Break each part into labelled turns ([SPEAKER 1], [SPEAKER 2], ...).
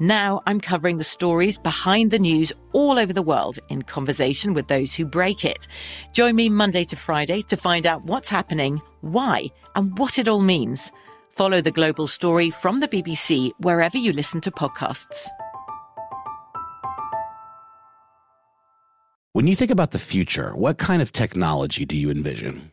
[SPEAKER 1] Now I'm covering the stories behind the news all over the world in conversation with those who break it. Join me Monday to Friday to find out what's happening, why, and what it all means. Follow The Global Story from the BBC wherever you listen to podcasts.
[SPEAKER 2] When you think about the future, what kind of technology do you envision?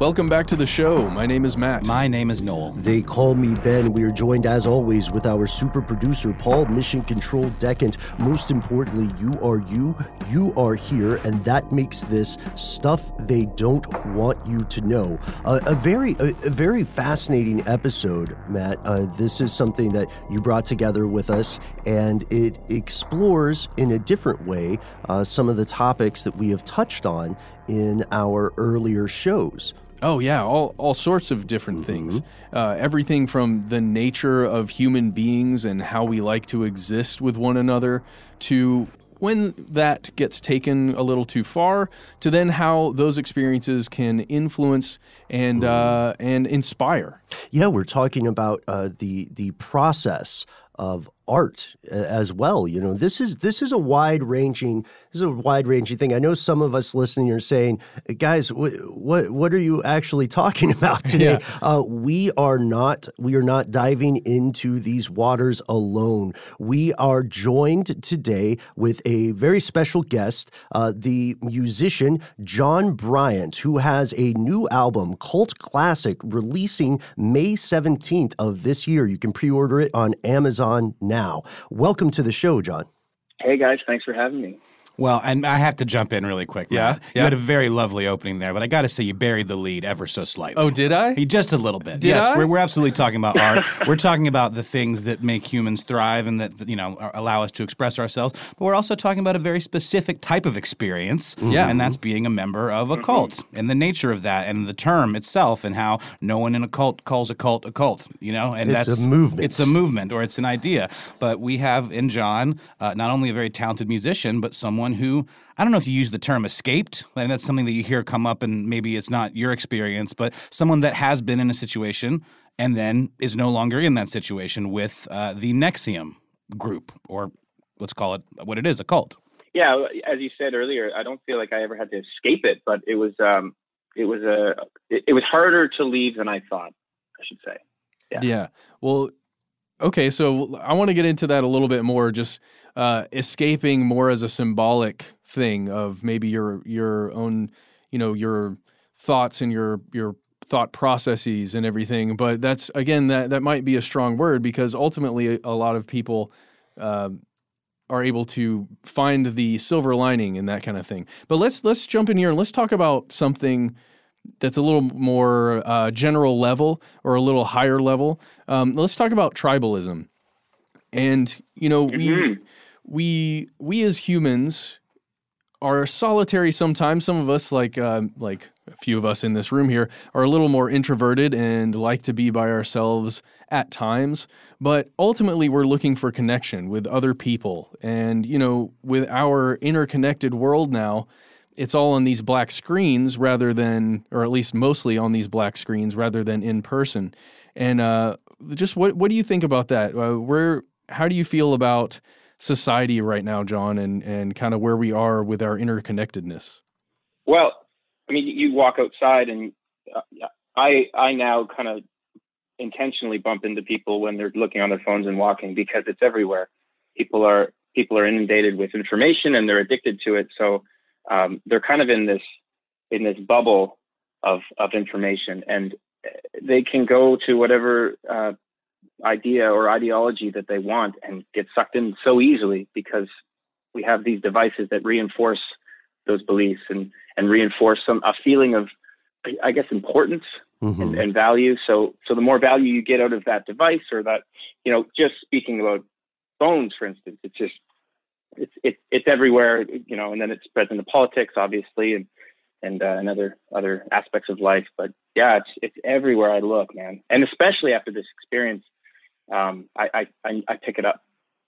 [SPEAKER 3] Welcome back to the show. My name is Matt.
[SPEAKER 2] My name is Noel.
[SPEAKER 4] They call me Ben. We are joined, as always, with our super producer, Paul Mission Control Decant. Most importantly, you are you, you are here, and that makes this stuff they don't want you to know. Uh, a very, a, a very fascinating episode, Matt. Uh, this is something that you brought together with us, and it explores in a different way uh, some of the topics that we have touched on in our earlier shows.
[SPEAKER 3] Oh yeah, all all sorts of different things. Uh, everything from the nature of human beings and how we like to exist with one another, to when that gets taken a little too far, to then how those experiences can influence and uh, and inspire.
[SPEAKER 4] Yeah, we're talking about uh, the the process of art uh, as well. You know, this is this is a wide ranging this is a wide ranging thing. I know some of us listening are saying, guys, wh- what what are you actually talking about today?
[SPEAKER 3] Yeah.
[SPEAKER 4] Uh, we are not we are not diving into these waters alone. We are joined today with a very special guest, uh, the musician John Bryant, who has a new album, Cult Classic, releasing May seventeenth of this year. You can pre-order it on Amazon now. Welcome to the show, John.
[SPEAKER 5] Hey guys, thanks for having me.
[SPEAKER 2] Well, and I have to jump in really quick.
[SPEAKER 3] Yeah,
[SPEAKER 2] Matt. You had a very lovely opening there, but I got to say you buried the lead ever so slightly.
[SPEAKER 3] Oh, did I?
[SPEAKER 2] Just a little bit.
[SPEAKER 3] Did
[SPEAKER 2] yes,
[SPEAKER 3] I?
[SPEAKER 2] We're, we're absolutely talking about art. we're talking about the things that make humans thrive and that you know allow us to express ourselves. But we're also talking about a very specific type of experience,
[SPEAKER 3] Yeah.
[SPEAKER 2] and that's being a member of
[SPEAKER 5] Mm-hmm.
[SPEAKER 2] a cult and the nature of that and the term itself and how no one in a cult calls a cult a cult. You know, and
[SPEAKER 4] It's a
[SPEAKER 2] that's
[SPEAKER 4] movement.
[SPEAKER 2] It's a movement or it's an idea. But we have in John uh, not only a very talented musician, but someone who I don't know if you use the term escaped. And that's something that you hear come up, and maybe it's not your experience, but someone that has been in a situation and then is no longer in that situation with uh, the NXIVM group, or let's call it what it is a cult.
[SPEAKER 5] Yeah, as you said earlier, I don't feel like I ever had to escape it, but it was um, it was a it, it was harder to leave than I thought. I should say. Yeah.
[SPEAKER 3] Yeah. Well, Okay, so I want to get into that a little bit more. Just uh, escaping more as a symbolic thing of maybe your your own, you know, your thoughts and your your thought processes and everything. But that's again that that might be a strong word because ultimately a lot of people. Uh, are able to find the silver lining in that kind of thing. But let's let's jump in here and let's talk about something that's a little more uh, general level or a little higher level. Um, let's talk about tribalism. And you know, mm-hmm. we we we as humans are solitary sometimes. Some of us, like uh, like a few of us in this room here, are a little more introverted and like to be by ourselves at times. But ultimately, we're looking for connection with other people. And you know, with our interconnected world now, it's all on these black screens rather than, or at least mostly on these black screens rather than in person. And uh, just what what do you think about that? Uh, where how do you feel about society right now, John, and and kind of where we are with our interconnectedness?
[SPEAKER 5] Well, I mean, you walk outside, and uh, I I now kind of intentionally bump into people when they're looking on their phones and walking because it's everywhere. People are people are inundated with information and they're addicted to it. So um, they're kind of in this in this bubble of of information, and they can go to whatever uh, idea or ideology that they want and get sucked in so easily because we have these devices that reinforce those beliefs and and reinforce some a feeling of I guess importance mm-hmm. and, and, value. So so the more value you get out of that device or that you know just speaking about phones for instance, it's just it's it's it's everywhere, you know, and then it spreads into politics, obviously, and and uh, and other other aspects of life. But yeah, it's it's everywhere I look, man, and especially after this experience, um, I, I I pick it up.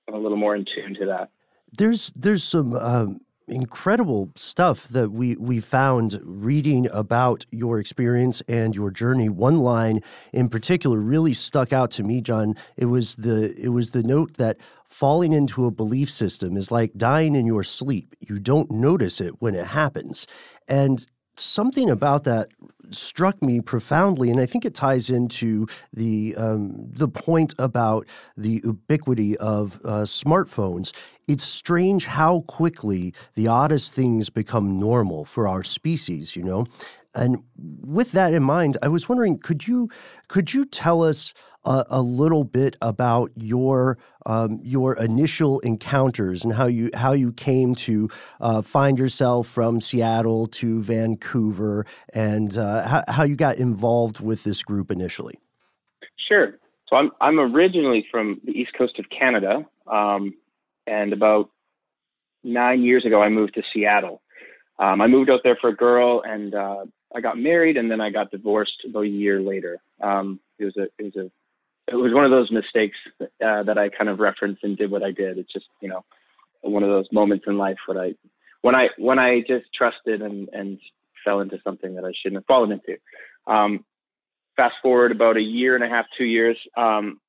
[SPEAKER 5] I'm a little more in tune to that.
[SPEAKER 4] There's there's some um, incredible stuff that we we found reading about your experience and your journey. One line in particular really stuck out to me, John. It was the it was the note that falling into a belief system is like dying in your sleep. You don't notice it when it happens. And something about that struck me profoundly, and I think it ties into the um, the point about the ubiquity of uh, smartphones. It's strange how quickly the oddest things become normal for our species. You know, and with that in mind, I was wondering, could you could you tell us a, a little bit about your um, your initial encounters and how you how you came to uh, find yourself from Seattle to Vancouver and uh, how, how you got involved with this group initially.
[SPEAKER 5] Sure. So I'm I'm originally from the east coast of Canada, um, and about nine years ago I moved to Seattle. Um, I moved out there for a girl, and uh, I got married, and then I got divorced about a year later. Um, it was a it was a it was one of those mistakes uh, that I kind of referenced and did what I did. It's just you know one of those moments in life when I when I when I just trusted and and fell into something that I shouldn't have fallen into. Um, fast forward about a year and a half, two years, um,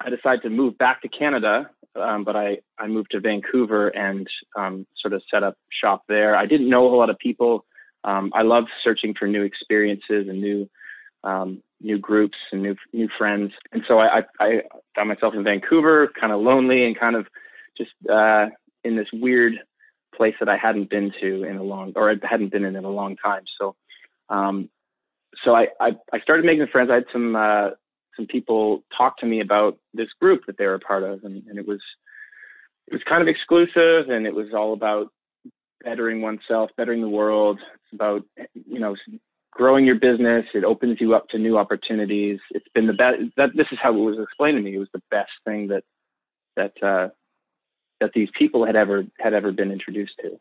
[SPEAKER 5] I decided to move back to Canada, um, but I I moved to Vancouver and um, sort of set up shop there. I didn't know a lot of people. Um, I loved searching for new experiences and new um, new groups and new new friends. And so I, I, found myself in Vancouver, kind of lonely and kind of just uh, in this weird place that I hadn't been to in a long, or I hadn't been in in a long time. So, um, so I, I, I started making friends. I had some uh, some people talk to me about this group that they were a part of, and, and it was it was kind of exclusive, and it was all about bettering oneself, bettering the world. It's about you know growing your business. It opens you up to new opportunities. It's been the best. That this is how it was explained to me. It was the best thing that that uh, that these people had ever had ever been introduced to.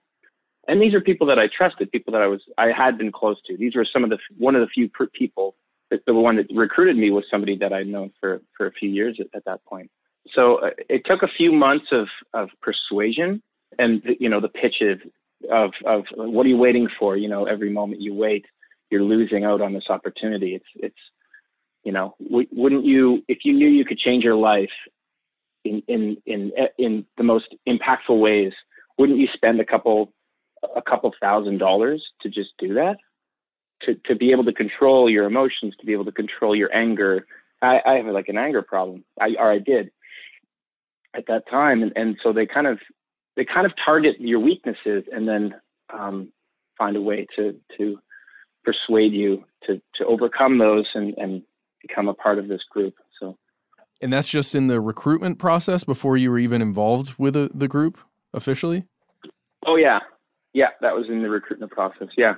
[SPEAKER 5] And these are people that I trusted, people that I was I had been close to. These were some of the one of the few people. That the one that recruited me was somebody that I'd known for for a few years at, at that point. So uh, it took a few months of of persuasion and you know the pitch of of of what are you waiting for? You know, every moment you wait you're losing out on this opportunity. It's it's you know wouldn't you if you knew you could change your life in in in in the most impactful ways, wouldn't you spend a couple a couple thousand dollars to just do that? To to be able to control your emotions, to be able to control your anger, I, I have like an anger problem. I or I did at that time, and and so they kind of they kind of target your weaknesses and then um, find a way to to persuade you to to overcome those and and become a part of this group. So,
[SPEAKER 3] and that's just in the recruitment process before you were even involved with a, the group officially.
[SPEAKER 5] Oh yeah, yeah, that was in the recruitment process. Yeah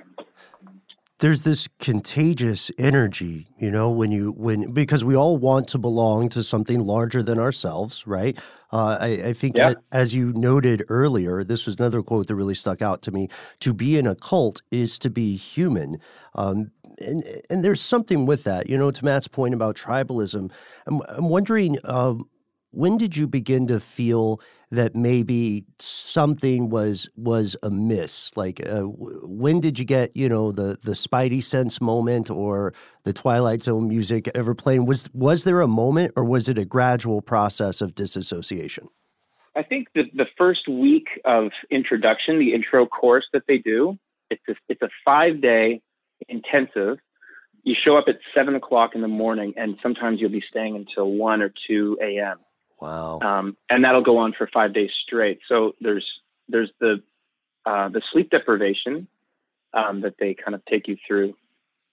[SPEAKER 4] there's this contagious energy, you know, when you when because we all want to belong to something larger than ourselves, right? Uh, I, I, think
[SPEAKER 5] yeah.
[SPEAKER 4] as you noted earlier, this was another quote that really stuck out to me. To be in a cult is to be human. Um, and, and there's something with that, you know, to Matt's point about tribalism. I'm, I'm wondering, um, when did you begin to feel that maybe something was was amiss? Like uh, when did you get you know the the spidey sense moment or the twilight zone music ever playing? Was was there a moment or was it a gradual process of disassociation?
[SPEAKER 5] I think the the first week of introduction the intro course that they do it's a, it's a five day intensive. You show up at seven o'clock in the morning and sometimes you'll be staying until 1 or 2 a.m
[SPEAKER 4] Wow.
[SPEAKER 5] Um, and that'll go on for five days straight. So there's there's the uh, the sleep deprivation um, that they kind of take you through,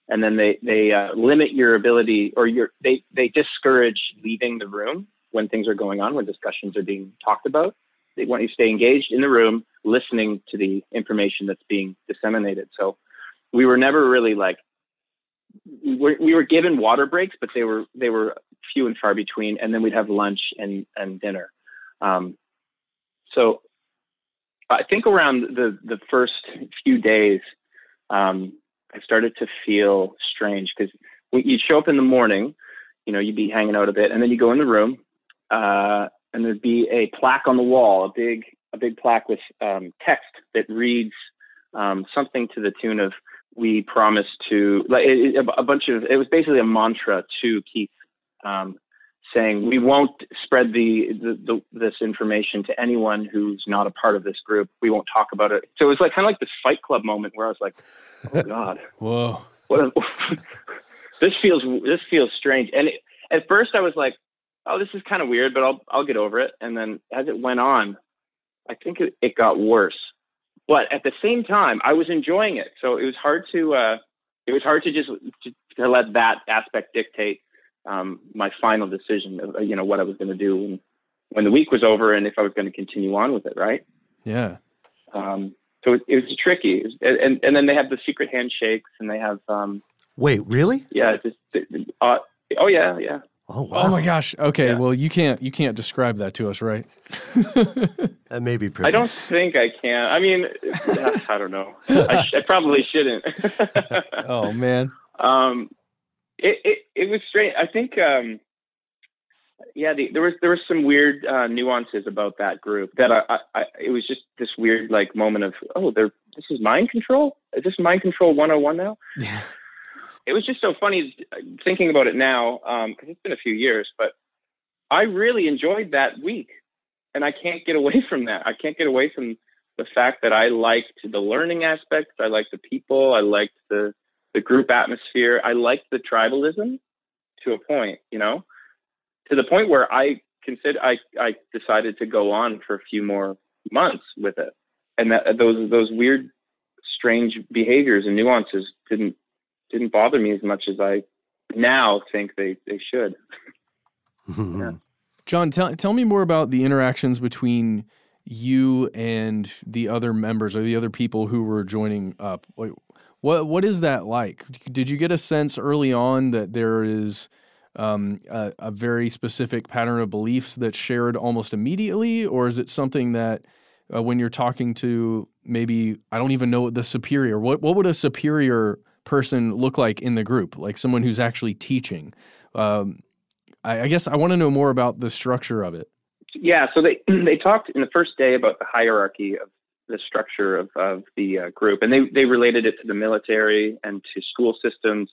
[SPEAKER 5] and then they they uh, limit your ability or your they they discourage leaving the room when things are going on when discussions are being talked about. They want you to stay engaged in the room, listening to the information that's being disseminated. So we were never really like we were, we were given water breaks, but they were they were few and far between, and then we'd have lunch and and dinner. Um, so I think around the the first few days, um, I started to feel strange because you'd show up in the morning, you know, you'd be hanging out a bit, and then you go in the room, uh, and there'd be a plaque on the wall, a big a big plaque with um, text that reads um, something to the tune of we promised to like it, it, a bunch of it was basically a mantra to Keith um, saying we won't spread the, the, the, this information to anyone who's not a part of this group. We won't talk about it. So it was like kind of like this Fight Club moment where I was like, "Oh God,
[SPEAKER 3] whoa,
[SPEAKER 5] what? A, this feels this feels strange." And it, at first I was like, "Oh, this is kind of weird," but I'll I'll get over it. And then as it went on, I think it, it got worse. But at the same time, I was enjoying it. So it was hard to uh, it was hard to just to, to let that aspect dictate um, my final decision of you know what I was going to do when, when the week was over and if I was going to continue on with it. Right.
[SPEAKER 3] Yeah.
[SPEAKER 5] Um, so it, it, was tricky, it was, and and then they have the secret handshakes and they have. Um,
[SPEAKER 4] Wait, really?
[SPEAKER 5] Yeah. Just uh, oh yeah, yeah.
[SPEAKER 4] Oh wow!
[SPEAKER 3] Oh my gosh! Okay, yeah. well you can't you can't describe that to us, right?
[SPEAKER 4] that may be. pretty.
[SPEAKER 5] I don't think I can. I mean, I don't know. I, sh- I probably shouldn't.
[SPEAKER 3] oh man.
[SPEAKER 5] Um, it, it, it was strange. I think, um, yeah, the, there was there was some weird uh, nuances about that group that I, I, I, it was just this weird like moment of oh, there this is mind control. Is this mind control 101 now?
[SPEAKER 3] Yeah.
[SPEAKER 5] It was just so funny thinking about it now because um, it's been a few years, but I really enjoyed that week, and I can't get away from that. I can't get away from the fact that I liked the learning aspects. I liked the people. I liked the the group atmosphere. I liked the tribalism to a point, you know, to the point where I consider I I decided to go on for a few more months with it, and that those those weird, strange behaviors and nuances didn't didn't bother me as much as I now think they they should.
[SPEAKER 3] yeah. John, tell tell me more about the interactions between you and the other members or the other people who were joining up. What what is that like? Did you get a sense early on that there is um, a, a, very specific pattern of beliefs that's shared almost immediately, or is it something that uh, when you're talking to maybe I don't even know the superior, what what would a superior person look like in the group, like someone who's actually teaching? Um, I, I guess I want to know more about the structure of it.
[SPEAKER 5] Yeah, so they they talked in the first day about the hierarchy of the structure of, of the uh, group. And they, they related it to the military and to school systems.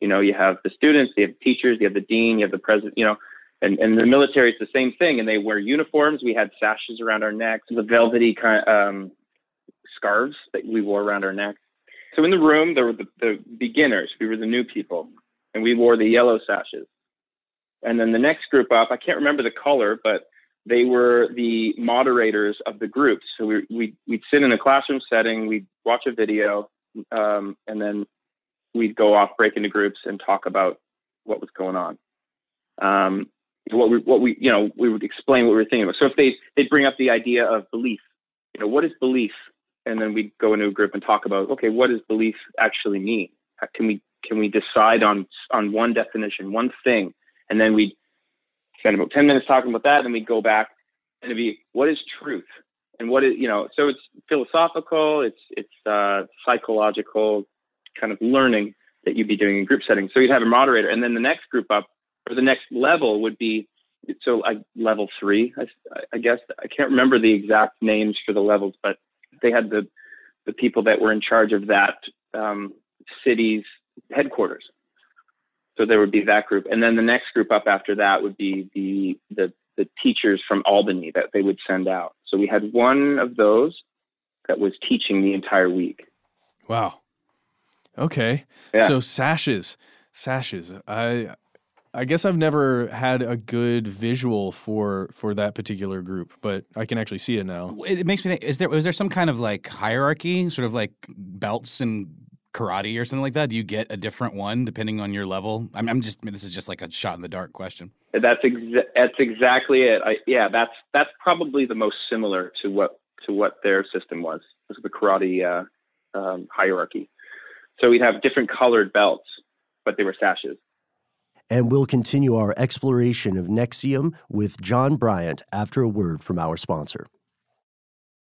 [SPEAKER 5] You know, you have the students, you have teachers, you have the dean, you have the president, you know, and, and the military is the same thing. And they wear uniforms. We had sashes around our necks, the velvety kind um, scarves that we wore around our necks. So in the room, there were the, the beginners. We were the new people, and we wore the yellow sashes. and then the next group up, I can't remember the color, but they were the moderators of the groups. So we, we, we'd sit in a classroom setting, we'd watch a video, um, and then we'd go off, break into groups, and talk about what was going on. Um, what we, what we, you know, we would explain what we were thinking about. So if they, they'd bring up the idea of belief, you know, what is belief? And then we'd go into a group and talk about, okay, what does belief actually mean? Can we, can we decide on, on one definition, one thing and then we'd spend about 10 minutes talking about that. And we'd go back and it'd be, what is truth? And what is, you know, so it's philosophical, it's, it's uh, psychological kind of learning that you'd be doing in group settings. So you'd have a moderator. And then the next group up or the next level would be, so like level three, I, I guess. I can't remember the exact names for the levels, but they had the, the people that were in charge of that um, city's headquarters. So there would be that group, and then the next group up after that would be the the the teachers from Albany that they would send out. So we had one of those that was teaching the entire week.
[SPEAKER 3] Wow. Okay. Yeah. So sashes, sashes. I I guess I've never had a good visual for for that particular group, but I can actually see it now.
[SPEAKER 2] It, makes me think: is there is there some kind of like hierarchy, sort of like belts and karate or something like that? Do you get a different one depending on your level? I'm, I'm just I mean, this is just like a shot in the dark question.
[SPEAKER 5] That's exa- that's exactly it. I, yeah, that's that's probably the most similar to what to what their system was. Was the karate uh, um, hierarchy. So we'd have different colored belts, but they were sashes.
[SPEAKER 4] And we'll continue our exploration of NXIVM with John Bryant after a word from our sponsor.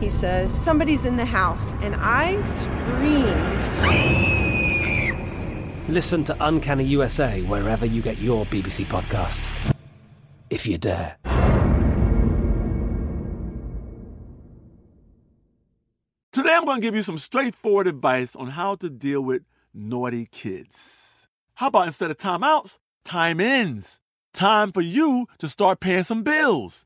[SPEAKER 6] he says, Somebody's in the house. And I screamed.
[SPEAKER 7] Listen to Uncanny USA wherever you get your BBC podcasts, if you dare.
[SPEAKER 8] Today, I'm going to give you some straightforward advice on how to deal with naughty kids. How about instead of timeouts, time ins? Time for you to start paying some bills.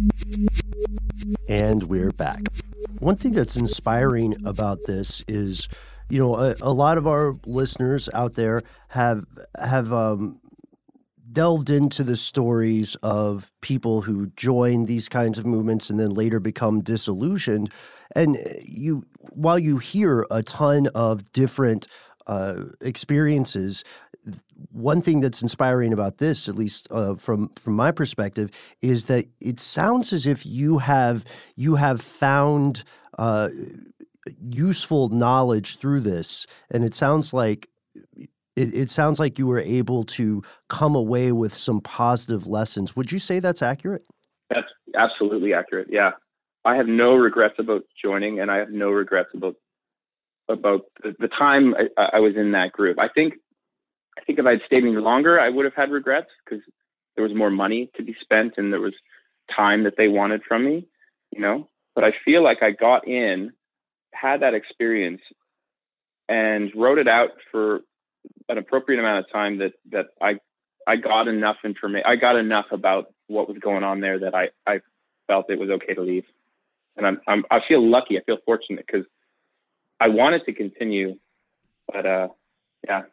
[SPEAKER 4] And we're back. One thing that's inspiring about this is, you know, a, a lot of our listeners out there have have um, delved into the stories of people who join these kinds of movements and then later become disillusioned. And you, while you hear a ton of different uh, experiences, one thing that's inspiring about this, at least uh, from from my perspective, is that it sounds as if you have you have found uh, useful knowledge through this, and it sounds like it, it sounds like you were able to come away with some positive lessons. Would you say that's accurate?
[SPEAKER 5] That's absolutely accurate. Yeah, I have no regrets about joining, and I have no regrets about about the, the time I, I was in that group. I think I think if I'd stayed any longer, I would have had regrets because there was more money to be spent and there was time that they wanted from me, you know. But I feel like I got in, had that experience, and wrote it out for an appropriate amount of time that that I I got enough information. I got enough about what was going on there that I I felt it was okay to leave, and I'm, I'm I feel lucky. I feel fortunate because I wanted to continue, but uh, yeah,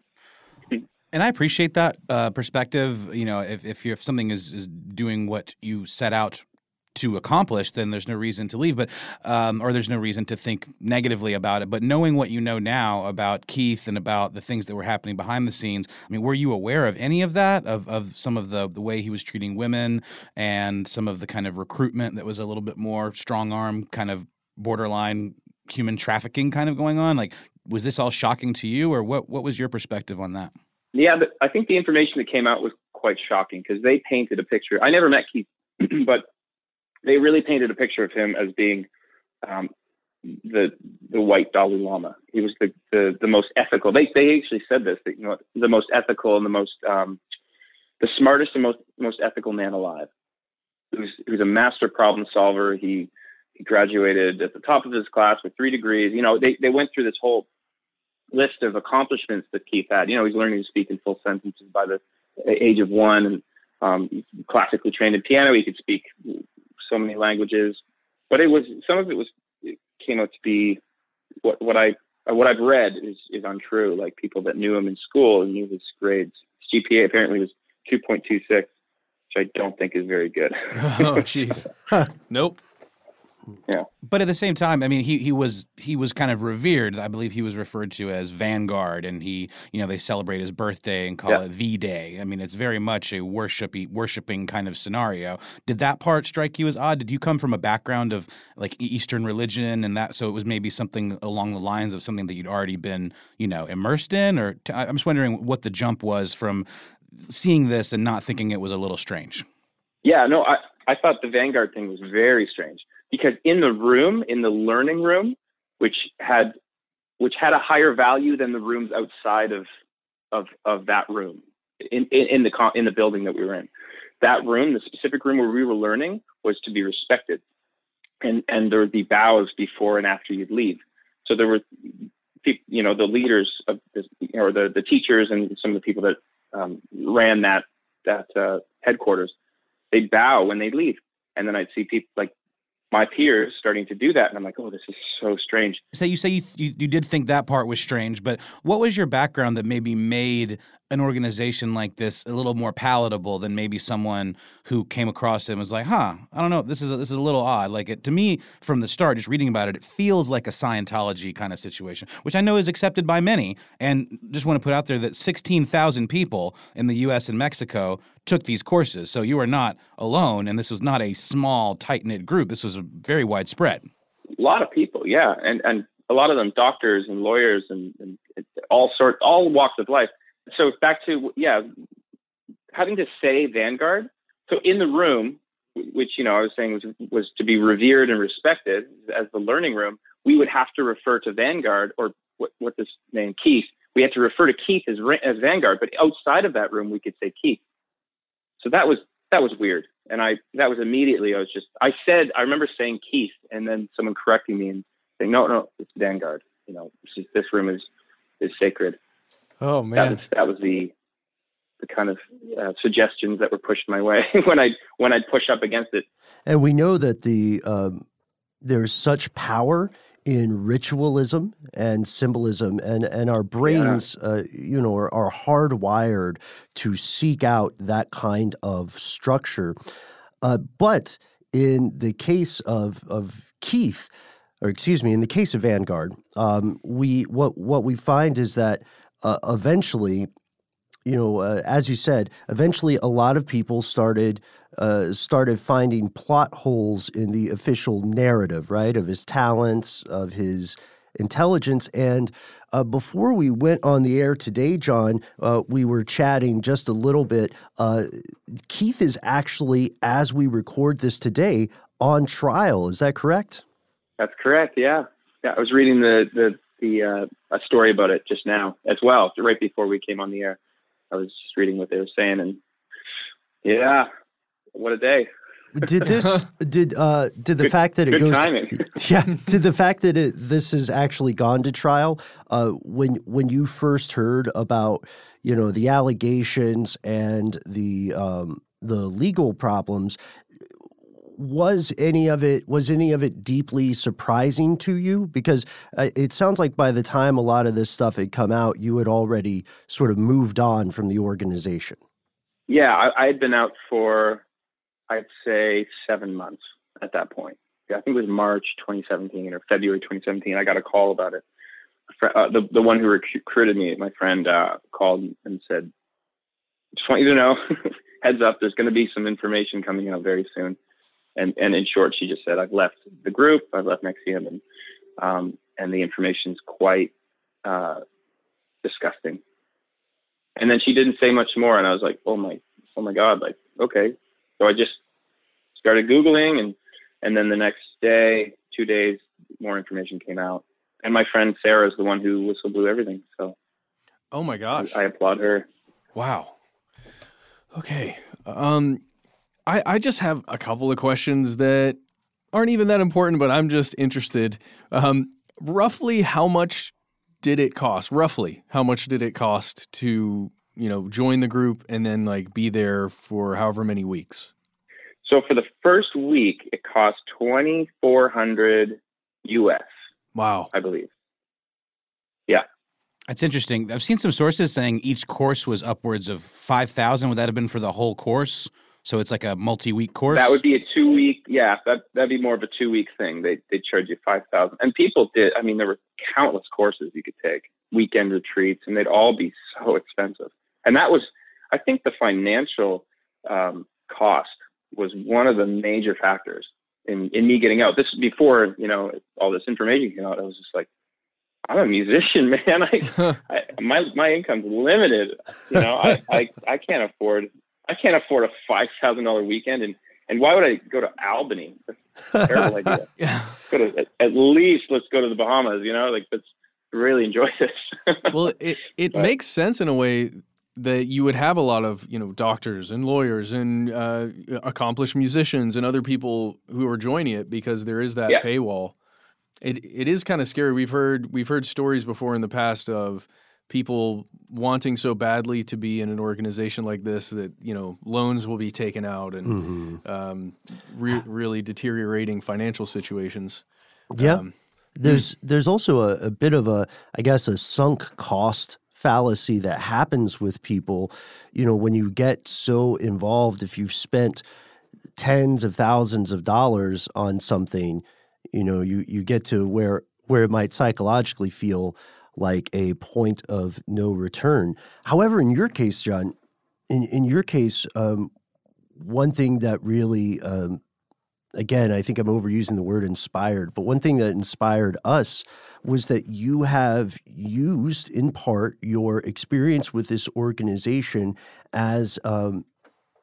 [SPEAKER 2] and I appreciate that uh, perspective. You know, if if, if something is is doing what you set out to accomplish, then there's no reason to leave. But um, or there's no reason to think negatively about it. But knowing what you know now about Keith and about the things that were happening behind the scenes, I mean, were you aware of any of that? Of of some of the the way he was treating women and some of the kind of recruitment that was a little bit more strong arm, kind of borderline human trafficking kind of going on? Like, was this all shocking to you, or what? What was your perspective on that?
[SPEAKER 5] Yeah, but I think the information that came out was quite shocking because they painted a picture. I never met Keith, but they really painted a picture of him as being um, the the white Dalai Lama. He was the, the the most ethical. They they actually said this that you know the most ethical and the most um, the smartest and most most ethical man alive. He was he was a master problem solver. He he graduated at the top of his class with three degrees. You know, they they went through this whole list of accomplishments that Keith had. You know, he's learning to speak in full sentences by the age of one, and um, classically trained in piano. He could speak so many languages, but it was some of it was it came out to be what what I what I've read is is untrue. Like people that knew him in school and knew his grades. His GPA apparently was two point two six, which I don't think is very good.
[SPEAKER 3] oh, jeez. nope
[SPEAKER 5] yeah.
[SPEAKER 2] But at the same time, I mean, he he was he was kind of revered. I believe he was referred to as Vanguard, and he you know they celebrate his birthday and call
[SPEAKER 5] Yeah.
[SPEAKER 2] it V Day. I mean, it's very much a worship worshiping kind of scenario. Did that part strike you as odd? Did you come from a background of like Eastern religion and that, so it was maybe something along the lines of something that you'd already been you know immersed in, or t- I'm just wondering what the jump was from seeing this and not thinking it was a little strange.
[SPEAKER 5] Yeah, no, I, I thought the Vanguard thing was very strange because in the room, in the learning room, which had which had a higher value than the rooms outside of of of that room in in, in the in the building that we were in. That room, the specific room where we were learning, was to be respected, and and there would be bows before and after you'd leave. So there were, you know, the leaders of this, or the the teachers and some of the people that um, ran that that uh, headquarters. They'd bow when they'd leave, and then I'd see people like my peers starting to do that, and I'm like, oh, this is so strange.
[SPEAKER 2] So you say you, you you did think that part was strange, but what was your background that maybe made an organization like this a little more palatable than maybe someone who came across it and was like, "Huh, I don't know, this is a, this is a little odd." Like it to me from the start, just reading about it, it feels like a Scientology kind of situation, which I know is accepted by many. And just want to put out there that sixteen thousand people in the U.S. and Mexico took these courses, so you are not alone, and this was not a small, tight knit group. This was very widespread.
[SPEAKER 5] A lot of people, yeah, and and a lot of them doctors and lawyers and, and all sort, all walks of life. So back to yeah, having to say Vanguard. So in the room, which you know I was saying was was to be revered and respected as the learning room, we would have to refer to Vanguard or what what this name Keith. We had to refer to Keith as as Vanguard, but outside of that room we could say Keith. So that was that was weird, and I that was immediately I was just I said I remember saying Keith, and then someone correcting me and saying no no it's Vanguard. You know this, is, this room is is sacred.
[SPEAKER 3] Oh
[SPEAKER 5] That
[SPEAKER 3] man.
[SPEAKER 5] was that was the the kind of uh, suggestions that were pushed my way when I when I'd push up against it.
[SPEAKER 4] And we know that the um, there's such power in ritualism and symbolism, and and our brains, uh, you know, are, are hardwired to seek out that kind of structure. Uh, but in the case of of Keith, or excuse me, in the case of Vanguard, um, we what what we find is that uh, eventually, you know, uh, as you said, eventually a lot of people started uh, started finding plot holes in the official narrative, right, of his talents, of his intelligence, and uh, before we went on the air today, John, uh, we were chatting just a little bit. Uh, Keith is actually, as we record this today, on trial. Is that correct?
[SPEAKER 5] That's correct. Yeah. Yeah. I was reading the the the uh, a story about it just now as well, right before we came on the air. I was just reading what they were saying, and yeah, what a day.
[SPEAKER 4] did this did uh did the
[SPEAKER 5] Good-
[SPEAKER 4] fact that it
[SPEAKER 5] good
[SPEAKER 4] goes
[SPEAKER 5] timing.
[SPEAKER 4] yeah did the fact that it this has actually gone to trial uh when when you first heard about you know the allegations and the um the legal problems was any of it was any of it deeply surprising to you because uh, it sounds like by the time a lot of this stuff had come out you had already sort of moved on from the organization
[SPEAKER 5] Yeah, I, had been out for, I'd say, seven months at that point. Yeah, I think it was March 2017 or February 2017. I got a call about it. Uh, the the one who recruited me, my friend, uh, called and said, "Just want you to know, heads up, there's going to be some information coming out very soon." And and in short, she just said, "I've left the group. I've left NXIVM, and um, and the information's quite uh, disgusting." and then she didn't say much more and i was like oh my oh my god like okay so i just started googling and and then the next day two days more information came out and my friend sarah is the one who whistle blew everything so
[SPEAKER 3] Oh my gosh.
[SPEAKER 5] i applaud her
[SPEAKER 3] Wow. Okay. Um I I just have a couple of questions that aren't even that important, but I'm just interested. Um roughly how much did it cost? Roughly, how much did it cost to, you know, join the group and then like be there for however many weeks?
[SPEAKER 5] so for the first week it cost 2400 us
[SPEAKER 3] Wow.
[SPEAKER 5] i believe yeah
[SPEAKER 2] That's interesting. I've seen some sources saying each course was upwards of 5,000. Would that have been for the whole course? So it's like a multi week course?
[SPEAKER 5] That would be a two week. Yeah, that that'd be more of a two week thing. They they charge you five thousand, and people did. I mean, there were countless courses you could take, weekend retreats, and they'd all be so expensive. And that was, I think, the financial um, cost was one of the major factors in in me getting out. This before you know all this information came out. I was just like, I'm a musician, man. I, I my my income's limited. You know, I, I I can't afford I can't afford a five thousand dollar weekend, and and why would I go to Albany? That's a terrible idea.
[SPEAKER 3] Yeah.
[SPEAKER 5] Go to at, at least let's go to the Bahamas. You know, like let's really enjoy this.
[SPEAKER 3] well, it it
[SPEAKER 5] But-
[SPEAKER 3] makes sense in a way that you would have a lot of you know doctors and lawyers and uh, accomplished musicians and other people who are joining it because there is that
[SPEAKER 5] Yeah.
[SPEAKER 3] paywall. It it is kind of scary. We've heard we've heard stories before in the past of people wanting so badly to be in an organization like this that you know loans will be taken out and
[SPEAKER 4] Mhm.
[SPEAKER 3] um, re- really deteriorating financial situations.
[SPEAKER 4] Yeah.
[SPEAKER 3] Um,
[SPEAKER 4] there's there's also a, a bit of a I guess a sunk cost fallacy that happens with people. You know, when you get so involved, if you've spent tens of thousands of dollars on something, you know, you you get to where where it might psychologically feel like a point of no return. However, in your case, John, in in your case, um, one thing that really um, again, I think I'm overusing the word inspired, but one thing that inspired us was that you have used in part your experience with this organization as um,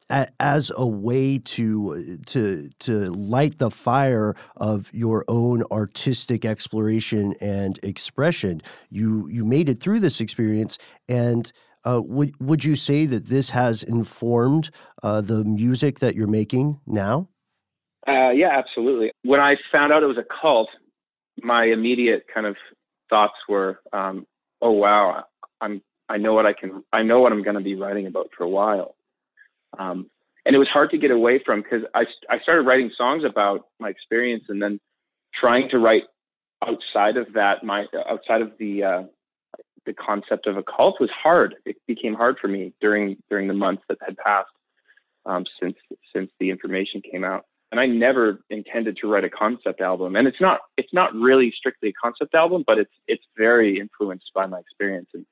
[SPEAKER 4] as a way to to to light the fire of your own artistic exploration and expression. You you made it through this experience, and uh, would would you say that this has informed uh, the music that you're making now?
[SPEAKER 5] Uh, yeah, absolutely. When I found out it was a cult, my immediate kind of thoughts were, um, "Oh wow, I'm I know what I can I know what I'm going to be writing about for a while." Um, and it was hard to get away from because I I started writing songs about my experience and then trying to write outside of that my outside of the uh, the concept of a cult was hard. It became hard for me during during the months that had passed um, since since the information came out. and I never intended to write a concept album. And it's not it's not really strictly a concept album, but it's it's very influenced by my experience. And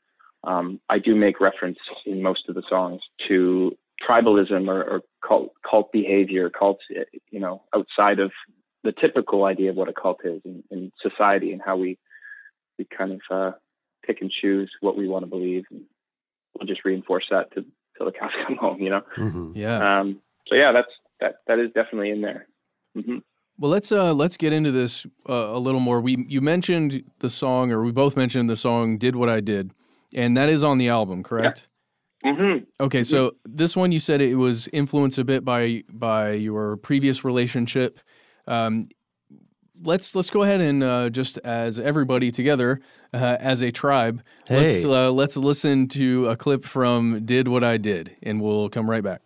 [SPEAKER 5] um, I do make reference in most of the songs to tribalism or, or cult cult behavior, cults you know outside of the typical idea of what a cult is in, in society and how we we kind of uh, pick and choose what we want to believe, and we'll just reinforce that to till the cows come home. You know.
[SPEAKER 4] Mm-hmm.
[SPEAKER 3] Yeah.
[SPEAKER 5] Um, so yeah, that's that that is definitely in there. hmm
[SPEAKER 3] Well, let's uh, let's get into this uh, a little more. We you mentioned the song, or we both mentioned the song "Did What I Did," and that is on the album, correct?
[SPEAKER 5] Hmm
[SPEAKER 3] Okay, so this one you said it was influenced a bit by by your previous relationship. Um, let's let's go ahead and uh, just as everybody together uh, as a tribe, let's uh, let's listen to a clip from "Did What I Did," and we'll come right back.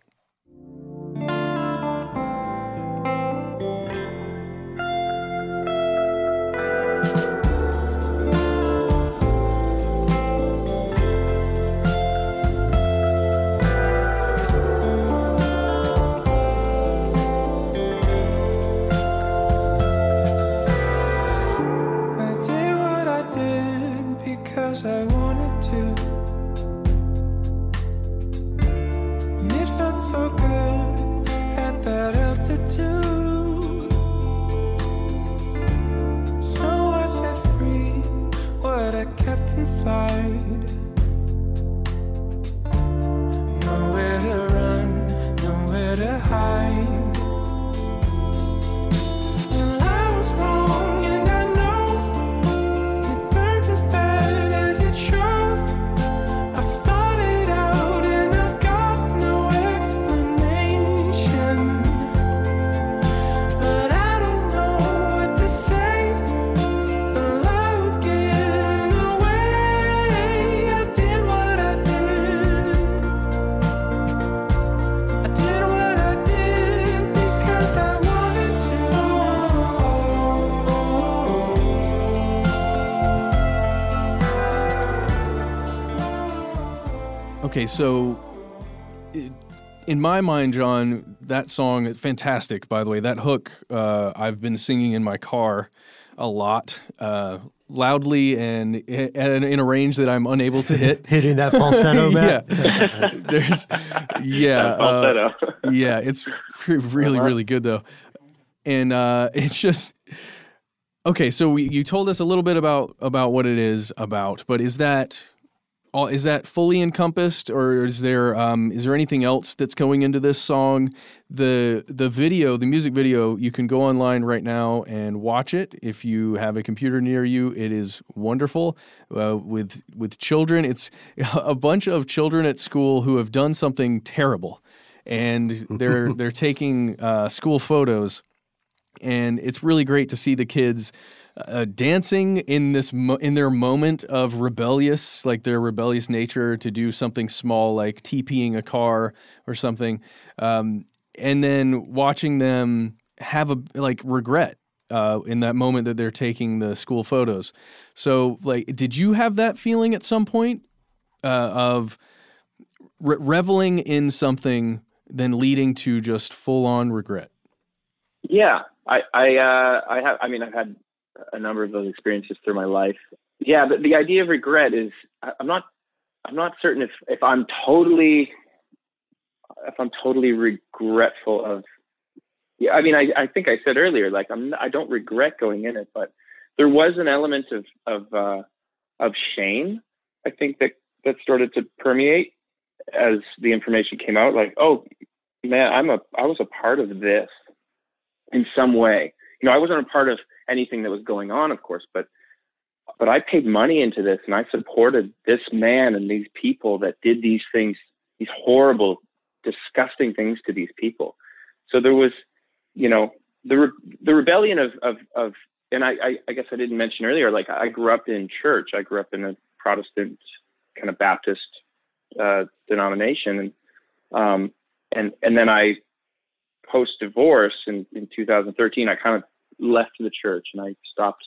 [SPEAKER 9] So i-
[SPEAKER 3] in my mind, John, that song is fantastic. By the way, that hook uh, I've been singing in my car a lot, uh, loudly and, and in a range that I'm unable to hit.
[SPEAKER 4] Hitting that falsetto,
[SPEAKER 3] man.
[SPEAKER 4] yeah,
[SPEAKER 3] there's yeah,
[SPEAKER 5] falsetto.
[SPEAKER 3] uh, yeah. It's really, really good though, and uh, it's just okay. So we, you told us a little bit about about what it is about, but is that all? Is that fully encompassed, or is there um, is there anything else that's going into this song? The the video, the music video, you can go online right now and watch it if you have a computer near you. It is wonderful uh, with with children. It's a bunch of children at school who have done something terrible, and they're they're taking uh, school photos and it's really great to see the kids uh, dancing in this mo- in their moment of rebellious like their rebellious nature to do something small like TPing a car or something um, and then watching them have a like regret uh, in that moment that they're taking the school photos so like did you have that feeling at some point uh, of re- reveling in something then leading to just full on regret
[SPEAKER 5] Yeah, I I uh, I have. I mean, I've had a number of those experiences through my life. Yeah, but the idea of regret is I'm not I'm not certain if if I'm totally if I'm totally regretful of. Yeah, I mean, I I think I said earlier, like I'm I don't regret going in it, but there was an element of of uh, of shame. I think that that started to permeate as the information came out. Like, oh man, I'm a I was a part of this in some way. You know, I wasn't a part of anything that was going on, of course, but but I paid money into this and I supported this man and these people that did these things, these horrible, disgusting things to these people. So there was, you know, the re- the rebellion of of of, and I, I I guess I didn't mention earlier, like I grew up in church. I grew up in a Protestant kind of Baptist uh, denomination, and um, and and then I post divorce in, in 2013, I kind of left the church and I stopped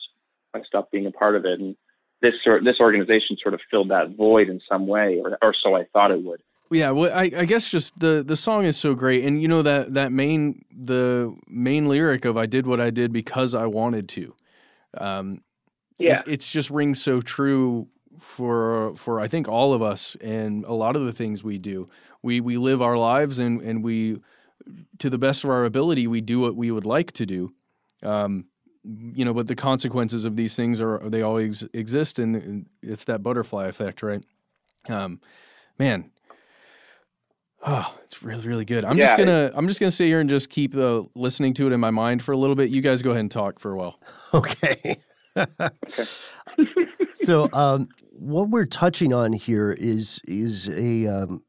[SPEAKER 5] I stopped being a part of it. And this sort this organization sort of filled that void in some way, or or so I thought it would.
[SPEAKER 3] Yeah, well, I, I guess just the the song is so great, and you know that that main the main lyric of "I did what I did because I wanted to." Um,
[SPEAKER 5] Yeah.
[SPEAKER 3] it, it's just rings so true for for I think all of us and a lot of the things we do. We we live our lives and and we to the best of our ability we do what we would like to do. Um, you know, but the consequences of these things are they always exist, and, and it's that butterfly effect, right? Um, man, oh, it's really really good. I'm just gonna I'm just gonna sit here and just keep uh, listening to it in my mind for a little bit. You guys go ahead and talk for a while.
[SPEAKER 4] Okay. so um, what we're touching on here is is a um,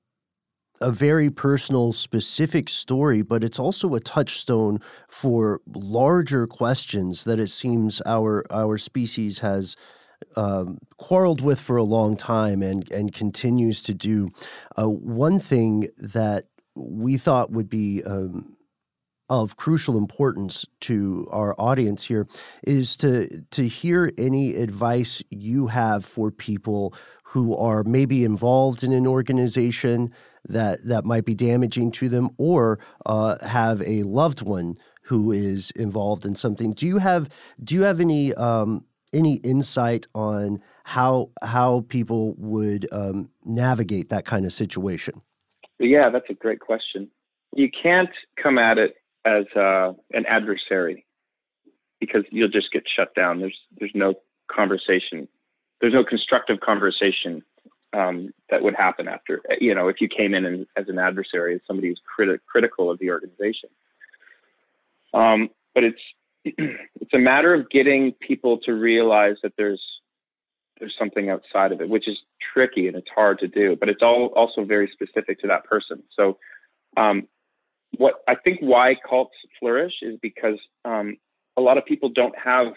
[SPEAKER 4] a very personal, specific story, but it's also a touchstone for larger questions that it seems our our species has um, quarreled with for a long time and and continues to do. Uh, one thing that we thought would be um, of crucial importance to our audience here is to to hear any advice you have for people who are maybe involved in an organization that that might be damaging to them or uh, have a loved one who is involved in something. Do you have do you have any um, any insight on how how people would um, navigate that kind of situation?
[SPEAKER 5] Yeah, that's a great question. You can't come at it as uh, an adversary because you'll just get shut down. There's there's no conversation. There's no constructive conversation um, that would happen after. You know, if you came in and, as an adversary, as somebody who's criti- critical of the organization. Um, but it's it's a matter of getting people to realize that there's there's something outside of it, which is tricky and it's hard to do. But it's all also very specific to that person. So um, what I think why cults flourish is because um, a lot of people don't have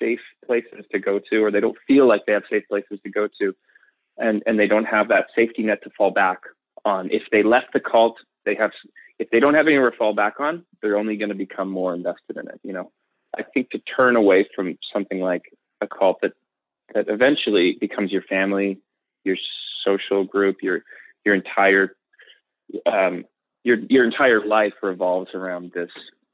[SPEAKER 5] safe places to go to, or they don't feel like they have safe places to go to, and and they don't have that safety net to fall back on. If they left the cult, they have. If they don't have anywhere to fall back on, they're only going to become more invested in it. You know, I think to turn away from something like a cult that that eventually becomes your family, your social group, your your entire um, your your entire life revolves around this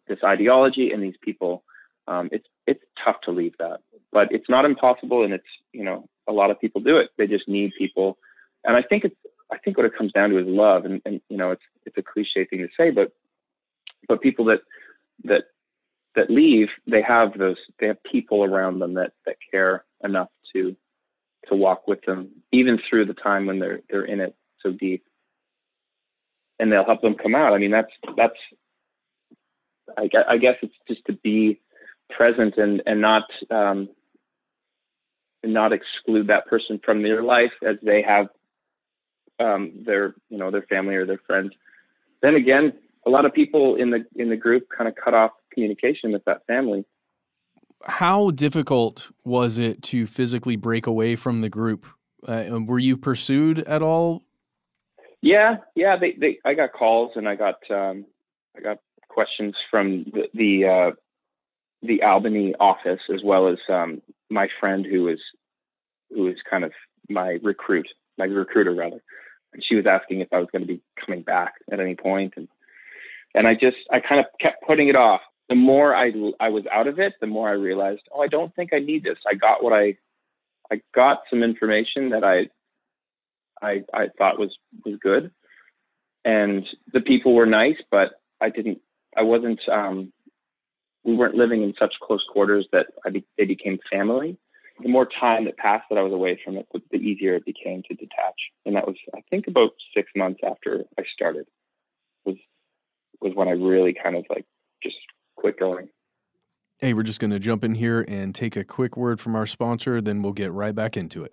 [SPEAKER 5] this ideology and these people. Um, it's it's tough to leave that, but it's not impossible, and it's you know a lot of people do it. They just need people, and I think it's I think what it comes down to is love, and, and you know it's it's a cliche thing to say, but but people that that that leave, they have those they have people around them that that care enough to to walk with them even through the time when they're they're in it so deep and they'll help them come out. I mean, that's that's. I I guess it's just to be present and and not um, and not exclude that person from their life as they have um, their you know their family or their friends. Then again, a lot of people in the in the group kind of cut off communication with that family.
[SPEAKER 3] How difficult was it to physically break away from the group? Uh, were you pursued at all?
[SPEAKER 5] Yeah, yeah. They, they I got calls and I got um, I got questions from the the, uh, the Albany office as well as um, my friend who is who is kind of my recruit, my recruiter rather. And she was asking if I was going to be coming back at any point, and and I just I kind of kept putting it off. The more I I was out of it, the more I realized, oh, I don't think I need this. I got what I I got some information that I I I thought was was good, and the people were nice, but I didn't. I wasn't. Um, we weren't living in such close quarters that be, they became family. The more time that passed that I was away from it, the, the easier it became to detach. And that was, I think, about six months after I started was was when I really kind of like just quit going.
[SPEAKER 3] Hey, we're just going to jump in here and take a quick word from our sponsor, then we'll get right back into it.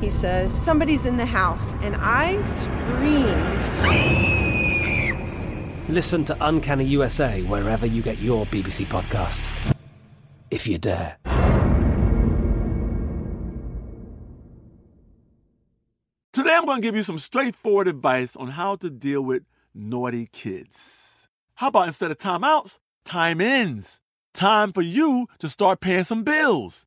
[SPEAKER 6] He says, Somebody's in the house. And I screamed.
[SPEAKER 7] Listen to Uncanny USA wherever you get your BBC podcasts, if you dare.
[SPEAKER 8] Today I'm going to give you some straightforward advice on how to deal with naughty kids. How about instead of timeouts, time ins? Time for you to start paying some bills.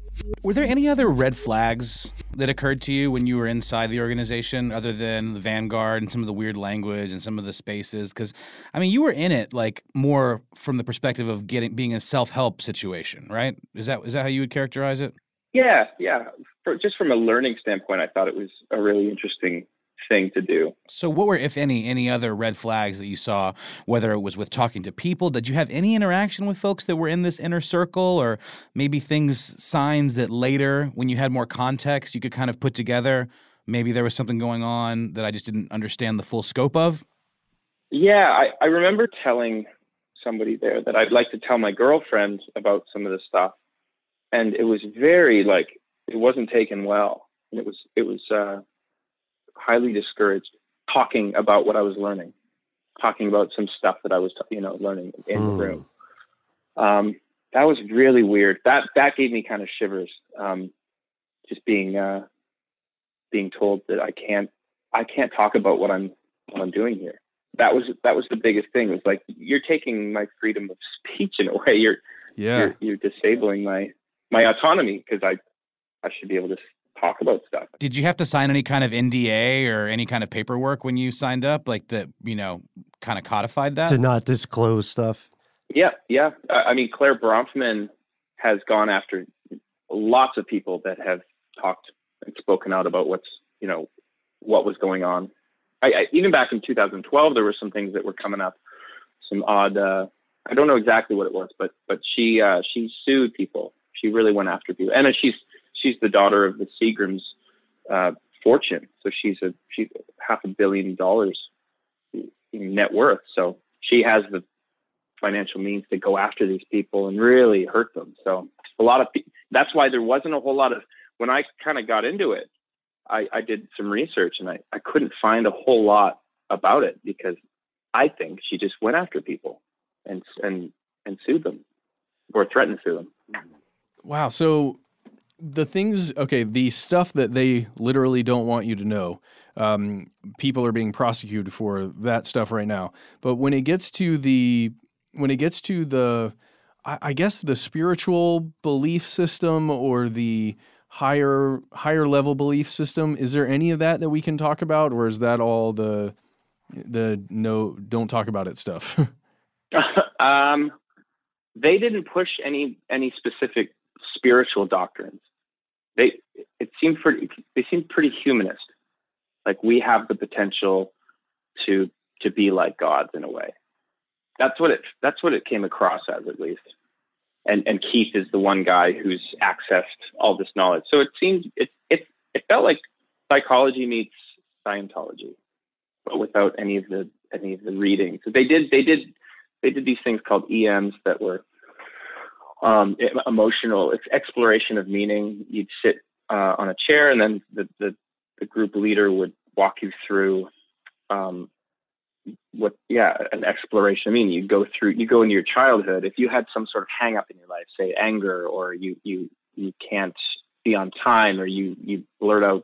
[SPEAKER 2] Were there any other red flags that occurred to you when you were inside the organization other than the Vanguard and some of the weird language and some of the spaces? Because, I mean, you were in it like more from the perspective of getting being a self help situation, right? Is that is that how you would characterize it?
[SPEAKER 5] Yeah, yeah. For, just from a learning standpoint, I thought it was a really interesting thing to do.
[SPEAKER 2] So, what were, if any, any other red flags that you saw, whether it was with talking to people? Did you have any interaction with folks that were in this inner circle, or maybe things, signs that later, when you had more context, you could kind of put together? Maybe there was something going on that I just didn't understand the full scope of?
[SPEAKER 5] Yeah, I, I remember telling somebody there that I'd like to tell my girlfriend about some of the stuff. And it was very like it wasn't taken well. And it was it was uh highly discouraged talking about what I was learning, talking about some stuff that I was, you know, learning in
[SPEAKER 4] Hmm.
[SPEAKER 5] the room. Um, that was really weird. That that gave me kind of shivers. Um, just being uh, being told that I can't I can't talk about what I'm what I'm doing here. That was that was the biggest thing. It was like you're taking my freedom of speech in a way. You're
[SPEAKER 3] Yeah.
[SPEAKER 5] you're, you're disabling my my autonomy because I I should be able to talk about stuff.
[SPEAKER 2] Did you have to sign any kind of NDA or any kind of paperwork when you signed up, like that, you know, kind of codified that?
[SPEAKER 4] to not disclose stuff.
[SPEAKER 5] Yeah, yeah. I I mean, Clare Bronfman has gone after lots of people that have talked and spoken out about what's, you know, what was going on. I, I, even back in 2012, there were some things that were coming up, some odd. Uh, I don't know exactly what it was, but but she uh, she sued people. She really went after people, and she's she's the daughter of the Seagrams uh, fortune, so she's a she's half a billion dollars in net worth. So she has the financial means to go after these people and really hurt them. So a lot of that's why there wasn't a whole lot of when I kind of got into it. I, I did some research and I, I couldn't find a whole lot about it because I think she just went after people and and and sued them or threatened to sue them.
[SPEAKER 3] Wow. So the things, okay, the stuff that they literally don't want you to know, um, people are being prosecuted for that stuff right now. But when it gets to the, when it gets to the, I, I guess the spiritual belief system or the higher higher level belief system. Is there any of that that we can talk about, or is that all the the no don't talk about it stuff?
[SPEAKER 5] um, they didn't push any any specific spiritual doctrines. They it seemed pretty they seemed pretty humanist. Like we have the potential to to be like gods in a way. That's what it that's what it came across as at least. And and Keith is the one guy who's accessed all this knowledge. So it seemed it it it felt like psychology meets Scientology, but without any of the any of the reading. So they did they did they did these things called EMs that were um, emotional it's exploration of meaning. You'd sit uh, on a chair, and then the, the the group leader would walk you through um, what yeah an exploration of meaning. You go through you go into your childhood. If you had some sort of hang up in your life, say anger, or you you you can't be on time, or you you blurt out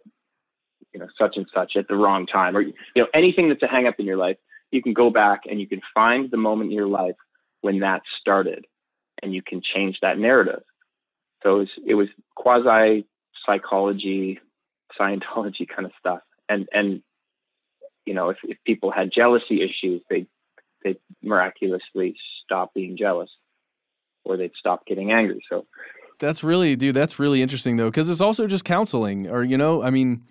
[SPEAKER 5] you know such and such at the wrong time, or you know anything that's a hang up in your life, you can go back and you can find the moment in your life when that started, and you can change that narrative. So it was, it was quasi psychology, Scientology kind of stuff. And and you know, if, if people had jealousy issues, they they miraculously stop being jealous, or they'd stop getting angry. So
[SPEAKER 3] That's really, dude. That's really interesting though, because it's also just counseling, or you know, I mean,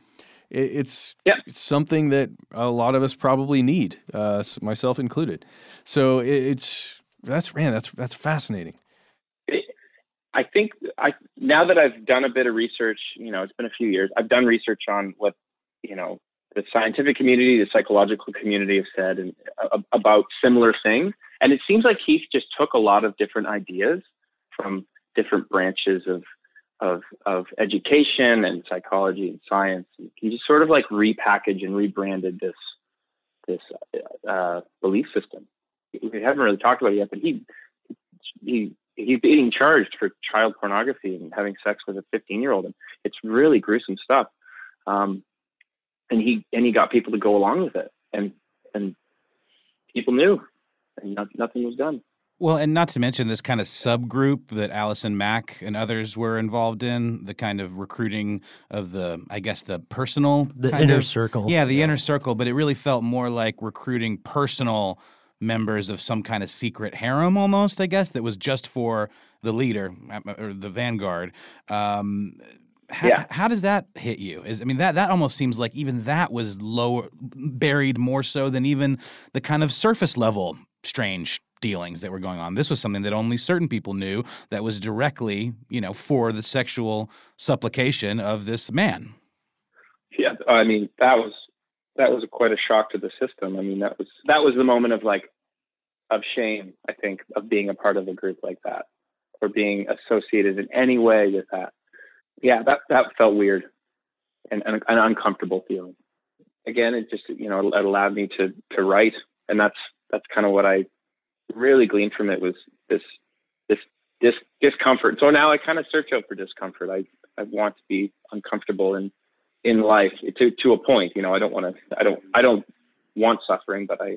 [SPEAKER 3] it, it's something that a lot of us probably need, uh, myself included. So it, it's that's man, that's that's fascinating.
[SPEAKER 5] I think I now that I've done a bit of research, you know, it's been a few years. I've done research on what you know the scientific community, the psychological community have said and uh, about similar things. And it seems like Keith just took a lot of different ideas from different branches of of of education and psychology and science. And he just sort of like repackaged and rebranded this this uh, belief system. We haven't really talked about it yet, but he he he's being charged for child pornography and having sex with a 15 year old and it's really gruesome stuff. Um, and he and he got people to go along with it and and people knew and not, nothing was done.
[SPEAKER 2] Well, and not to mention this kind of subgroup that Allison Mack and others were involved in, the kind of recruiting of the, I guess, the personal,
[SPEAKER 4] The inner
[SPEAKER 2] of-
[SPEAKER 4] circle.
[SPEAKER 2] Yeah, the inner circle, but it really felt more like recruiting personal members of some kind of secret harem almost, I guess, that was just for the leader uh, or the vanguard. Um, how,
[SPEAKER 5] Yeah.
[SPEAKER 2] how does that hit you? Is I mean that that almost seems like even that was lower buried more so than even the kind of surface level strange dealings that were going on. This was something that only certain people knew that was directly, you know, for the sexual supplication of this man.
[SPEAKER 5] yeah i mean that was that was quite a shock to the system. I mean that was that was the moment of like of shame i think of being a part of a group like that or being associated in any way with that. Yeah that that felt weird and, and an uncomfortable feeling. Again it just you know it allowed me to to write and that's that's kind of what i really gleaned from it was this this this discomfort. So now i kind of search out for discomfort. I i want to be uncomfortable in in life to to a point you know i don't want to i don't i don't want suffering but i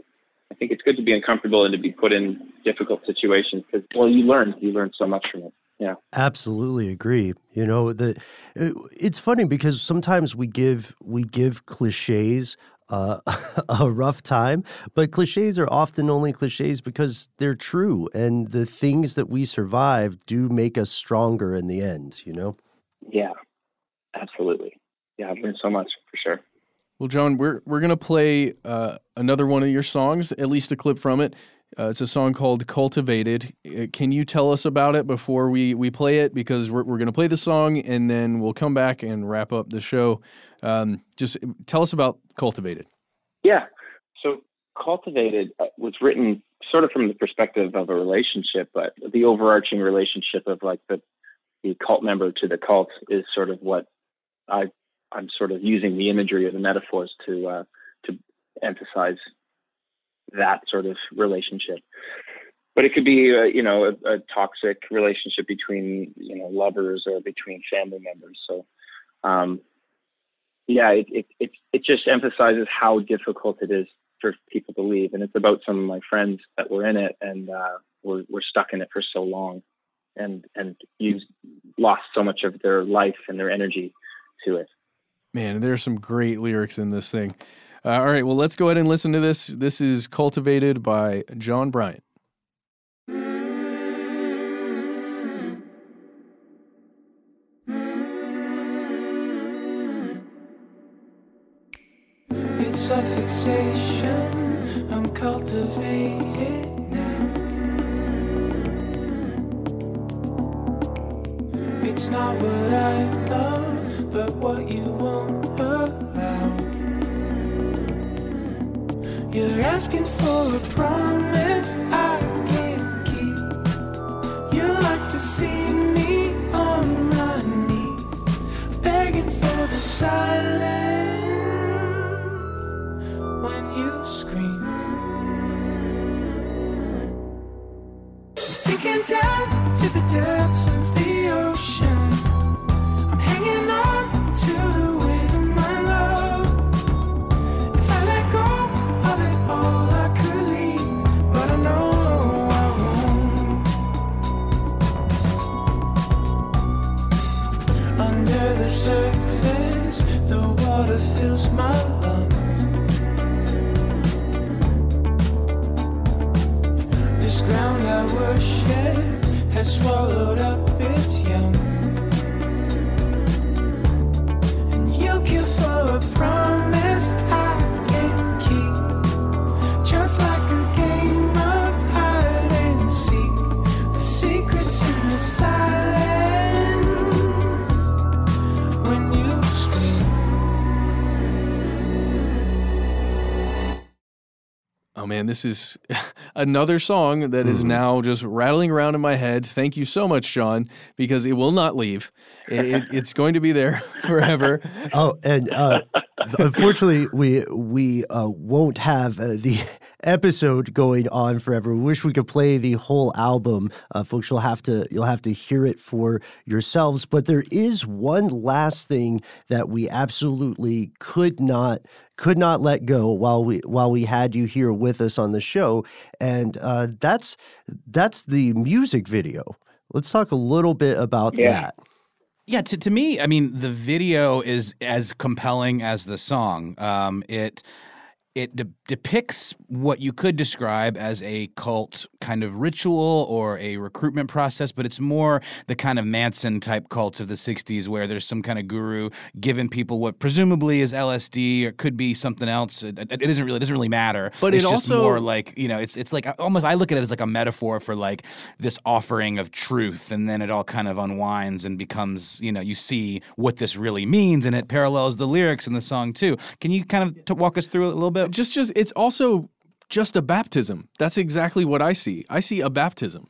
[SPEAKER 5] i think it's good to be uncomfortable and to be put in difficult situations because well you learn you learn so much from it yeah
[SPEAKER 4] Absolutely agree. You know, the it- it's funny because sometimes we give we give cliches uh, a rough time, but cliches are often only cliches because they're true, and the things that we survive do make us stronger in the end. You know.
[SPEAKER 5] yeah absolutely yeah i've learned so much for sure
[SPEAKER 3] Well, John, we're we're gonna play uh, another one of your songs, at least a clip from it. Uh, it's a song called "Cultivated." Uh, Can you tell us about it before we we play it? Because we're we're gonna play the song and then we'll come back and wrap up the show. Um, just tell us about "Cultivated."
[SPEAKER 5] Yeah. So cultivated uh, was written sort of from the perspective of a relationship, but the overarching relationship of like the the cult member to the cult is sort of what I I'm sort of using the imagery of the metaphors to uh, to emphasize that sort of relationship. But it could be, uh, you know, a, a toxic relationship between, you know, lovers or between family members. So, um, yeah, it, it, it, it just emphasizes how difficult it is for people to leave. And it's about some of my friends that were in it and uh, were, were stuck in it for so long. and and used lost so much of their life and their energy to it.
[SPEAKER 3] Man, there's some great lyrics in this thing. Uh, all right, well, let's go ahead and listen to this. This is Cultivated by John Bryant.
[SPEAKER 9] It's a fixation. I'm cultivated now. It's not what asking for a promise I can't keep. You like to see me on my knees, begging for the silence when you scream. Sinking down to the depths of this
[SPEAKER 3] is another song that is
[SPEAKER 4] Mhm.
[SPEAKER 3] now just rattling around in my head. Thank you so much, John, because it will not leave. It, it- it's going to be there forever.
[SPEAKER 4] Oh, and uh, unfortunately, we we uh, won't have uh, the episode going on forever. We wish we could play the whole album, uh, folks. You'll have to you'll have to hear it for yourselves. But there is one last thing that we absolutely could not could not let go while we while we had you here with us on the show, and uh, that's that's the music video. Let's talk a little bit about that.
[SPEAKER 2] Yeah, to, to me, I mean, the video is as compelling as the song. Um, it it de- depicts what you could describe as a cult kind of ritual or a recruitment process, but it's more the kind of Manson type cults of the 60s where there's some kind of guru giving people what presumably is LSD or could be something else. It, it, isn't really it doesn't really matter.
[SPEAKER 3] But
[SPEAKER 2] it's
[SPEAKER 3] it
[SPEAKER 2] just
[SPEAKER 3] also-
[SPEAKER 2] more like, you know, it's it's like almost I look at it as like a metaphor for like this offering of truth and then it all kind of unwinds and becomes, you know, you see what this really means and it parallels the lyrics in the song too. Can you kind of t- walk us through it a little bit?
[SPEAKER 3] Just, just it's also just a baptism. That's exactly what I see. I see a baptism.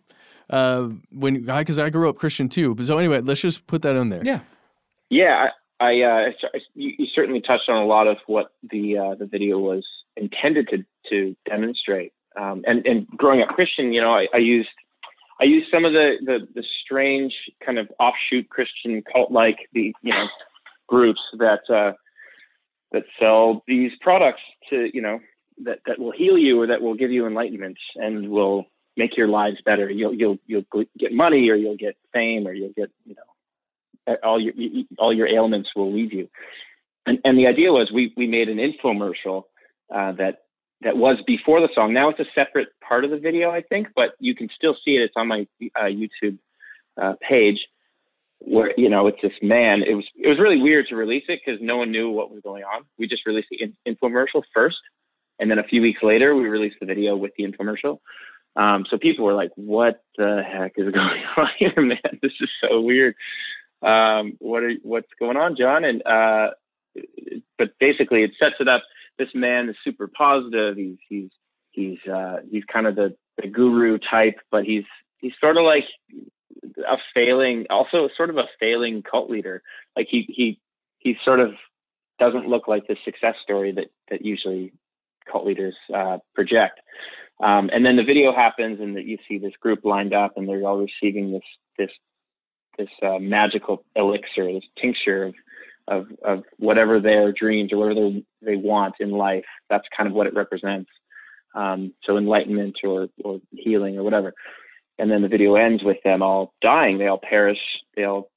[SPEAKER 3] Uh, when because I grew up Christian too. So anyway, let's just put that in there.
[SPEAKER 2] Yeah.
[SPEAKER 5] Yeah, I, I uh, you, you certainly touched on a lot of what the uh, the video was intended to to demonstrate. Um, and and growing up Christian, you know, I, I used I used some of the, the the strange kind of offshoot Christian cult like the you know groups that uh, that sell these products to you know that that will heal you or that will give you enlightenment and will make your lives better. You'll you'll you'll get money or you'll get fame or you'll get you know all your all your ailments will leave you. And and the idea was we we made an infomercial uh, that that was before the song. Now it's a separate part of the video, I think, but you can still see it. It's on my uh, YouTube uh, page where you know it's this man. It was it was really weird to release it because no one knew what was going on. We just released the in- infomercial first, and then a few weeks later we released the video with the infomercial. Um, so people were like, "What the heck is going on here, man? This is so weird. Um, what are what's going on, John?" And uh, but basically, it sets it up. This man is super positive. He's he's he's uh, he's kind of the, the guru type, but he's he's sort of like a failing, also sort of a failing cult leader. Like he he he sort of doesn't look like the success story that that usually cult leaders uh, project. Um, and then the video happens, and that you see this group lined up, and they're all receiving this this this uh, magical elixir, this tincture of of of whatever their dreams or whatever they, want in life. That's kind of what it represents. Um, so enlightenment or or healing or whatever. And then the video ends with them all dying. They all perish. They all,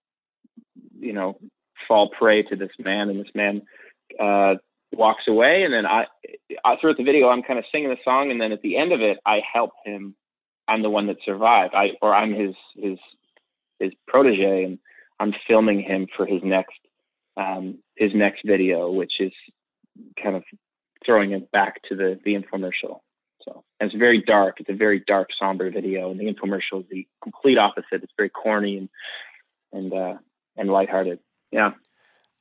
[SPEAKER 5] you know, fall prey to this man, and this man uh, walks away. And then I, I throughout the video, I'm kind of singing the song, and then at the end of it, I help him. I'm the one that survived. I or I'm his his his protege, and I'm filming him for his next um, his next video, which is kind of throwing it back to the the infomercial. So and it's very dark. It's a very dark, somber video, and the infomercial is the complete opposite. It's very corny and and uh, and lighthearted. Yeah.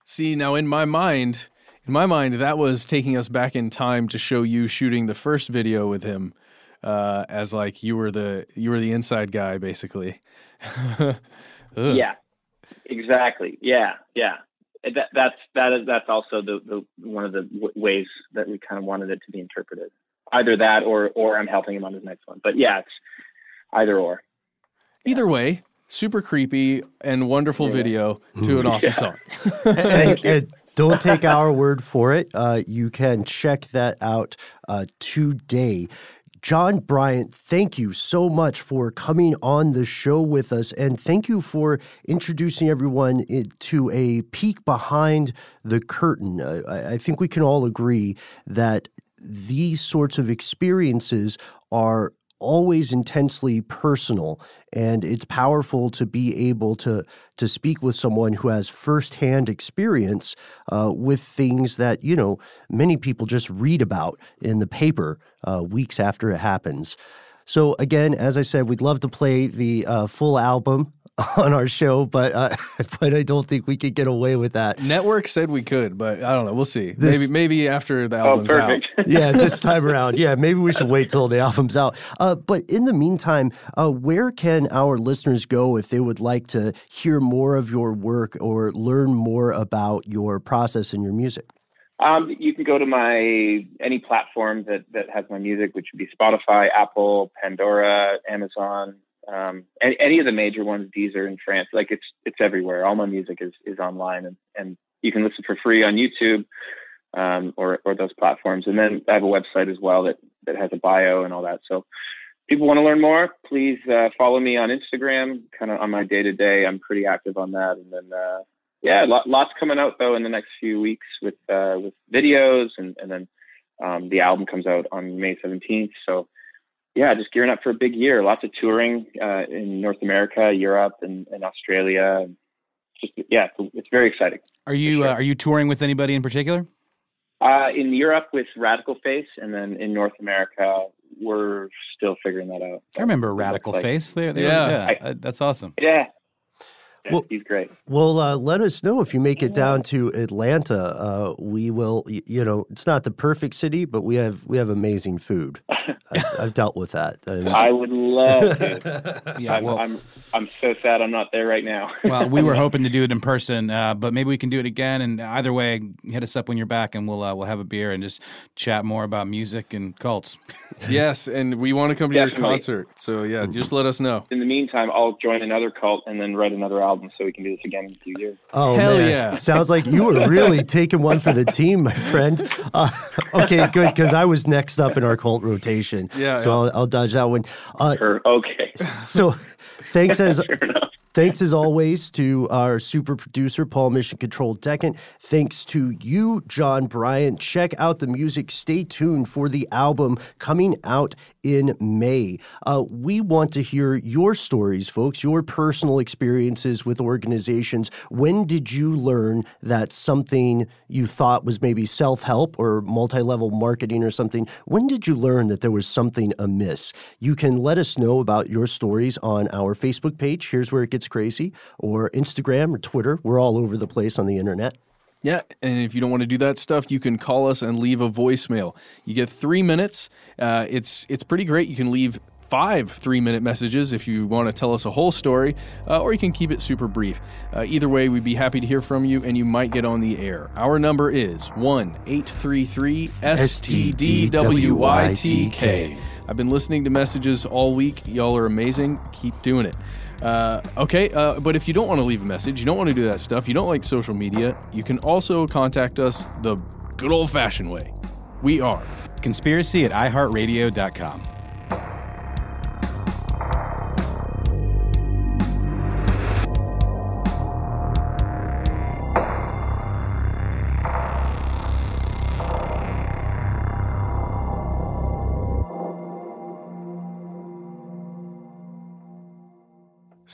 [SPEAKER 3] See, now in my mind, in my mind, that was taking us back in time to show you shooting the first video with him, uh, as like you were the you were the inside guy, basically.
[SPEAKER 5] Yeah, exactly. Yeah, yeah. That, that's that is that's also the, the one of the w- ways that we kind of wanted it to be interpreted. Either that, or or I'm helping him on his next one. But yeah, it's either or.
[SPEAKER 3] Either way, super creepy and wonderful
[SPEAKER 5] Yeah.
[SPEAKER 3] video to an awesome
[SPEAKER 5] Yeah.
[SPEAKER 3] song.
[SPEAKER 4] and, and don't take our word for it. Uh, you can check that out uh, today. John Bryant, thank you so much for coming on the show with us, and thank you for introducing everyone to a peek behind the curtain. Uh, I I think we can all agree that these sorts of experiences are always intensely personal and it's powerful to be able to to speak with someone who has firsthand experience uh, with things that you know many people just read about in the paper uh, weeks after it happens. So again as i said we'd love to play the uh, full album on our show but uh, but i don't think we could get away with that
[SPEAKER 3] Network said we could, but I don't know. We'll see.
[SPEAKER 4] This-
[SPEAKER 3] maybe maybe after the
[SPEAKER 5] Oh,
[SPEAKER 3] album's
[SPEAKER 5] perfect.
[SPEAKER 3] out.
[SPEAKER 4] yeah, this time around. Yeah, maybe we should wait till the album's out. Uh, but in the meantime, uh, where can our listeners go if they would like to hear more of your work or learn more about your process and your music?
[SPEAKER 5] Um, you can go to my any platform that that has my music, which would be Spotify, Apple, Pandora, Amazon, um, any, any of the major ones, Deezer in France. Like it's it's everywhere. All my music is is online, and and you can listen for free on YouTube um, or or those platforms. And then I have a website as well that that has a bio and all that. So. People want to learn more? Please uh, follow me on Instagram. Kind of on my day to day, I'm pretty active on that. And then, uh, yeah, lot, lots coming out though in the next few weeks with uh, with videos, and and then um, the album comes out on May 17th. So yeah, just gearing up for a big year. Lots of touring uh, in North America, Europe, and, and Australia. Just yeah, it's, it's very exciting.
[SPEAKER 2] Are you uh, are you touring with anybody in particular?
[SPEAKER 5] Uh, in Europe with Radical Face, and then in North America, we're still figuring that out.
[SPEAKER 2] I remember
[SPEAKER 5] What it looks
[SPEAKER 2] Radical
[SPEAKER 5] like.
[SPEAKER 2] Face. They, they
[SPEAKER 3] Yeah.
[SPEAKER 2] yeah, uh, that's awesome.
[SPEAKER 5] Yeah. Yeah,
[SPEAKER 4] Well-
[SPEAKER 5] he's great.
[SPEAKER 4] Well, uh, let us know if you make it down to Atlanta. Uh, we will. You know, it's not the perfect city, but we have we have amazing food. I've, I've dealt with that. And-
[SPEAKER 5] I would love to.
[SPEAKER 2] Yeah,
[SPEAKER 5] I'm,
[SPEAKER 2] well-
[SPEAKER 5] I'm I'm so sad I'm not there right now.
[SPEAKER 2] well, we were hoping to do it in person, uh, but maybe we can do it again. And either way, hit us up when you're back, and we'll uh, we'll have a beer and just chat more about music and cults.
[SPEAKER 3] yes, and we want to come to your concert. So yeah, just let us know.
[SPEAKER 5] In the meantime, I'll join another cult and then write another album so we can do this again in a few years.
[SPEAKER 4] Oh
[SPEAKER 3] Hell
[SPEAKER 4] man.
[SPEAKER 3] yeah.
[SPEAKER 4] Sounds like you were really taking one for the team, my friend. Uh, okay, good, because I was next up in our cult rotation.
[SPEAKER 3] Yeah,
[SPEAKER 4] So
[SPEAKER 3] yeah.
[SPEAKER 4] I'll, I'll dodge that one. Uh,
[SPEAKER 5] Or, okay.
[SPEAKER 4] so thanks as
[SPEAKER 5] Fair enough.
[SPEAKER 4] Thanks as always to our super producer, Paul Mission Control Decant. Thanks to you, John Bryant. Check out the music. Stay tuned for the album coming out in May. Uh, we want to hear your stories, folks, your personal experiences with organizations. When did you learn that something you thought was maybe self help or multi level marketing or something? When did you learn that there was something amiss? You can let us know about your stories on our Facebook page. Here's where it gets crazy, or Instagram or Twitter. We're all over the place on the internet.
[SPEAKER 3] Yeah, and if you don't want to do that stuff, you can call us and leave a voicemail. You get three minutes. Uh, it's it's pretty great. You can leave five three minute messages if you want to tell us a whole story, uh, or you can keep it super brief. Uh, either way, we'd be happy to hear from you, and you might get on the air. Our number is one eight three three STDWYTK. I've been listening to messages all week. Y'all are amazing. Keep doing it. Uh, okay, uh, but if you don't want to leave a message, you don't want to do that stuff, you don't like social media, you can also contact us the good old fashioned way. We are
[SPEAKER 2] Conspiracy at iHeartRadio.com.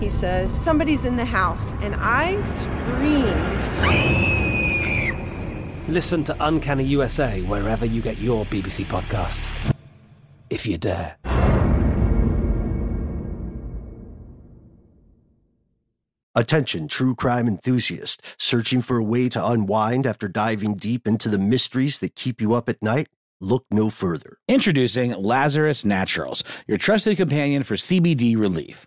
[SPEAKER 6] He says, Somebody's in the house. And I screamed.
[SPEAKER 7] Listen to Uncanny USA wherever you get your BBC podcasts, if you dare.
[SPEAKER 4] Attention, true crime enthusiast, searching for a way to unwind after diving deep into the mysteries that keep you up at night? Look no further.
[SPEAKER 2] Introducing Lazarus Naturals, your trusted companion for CBD relief.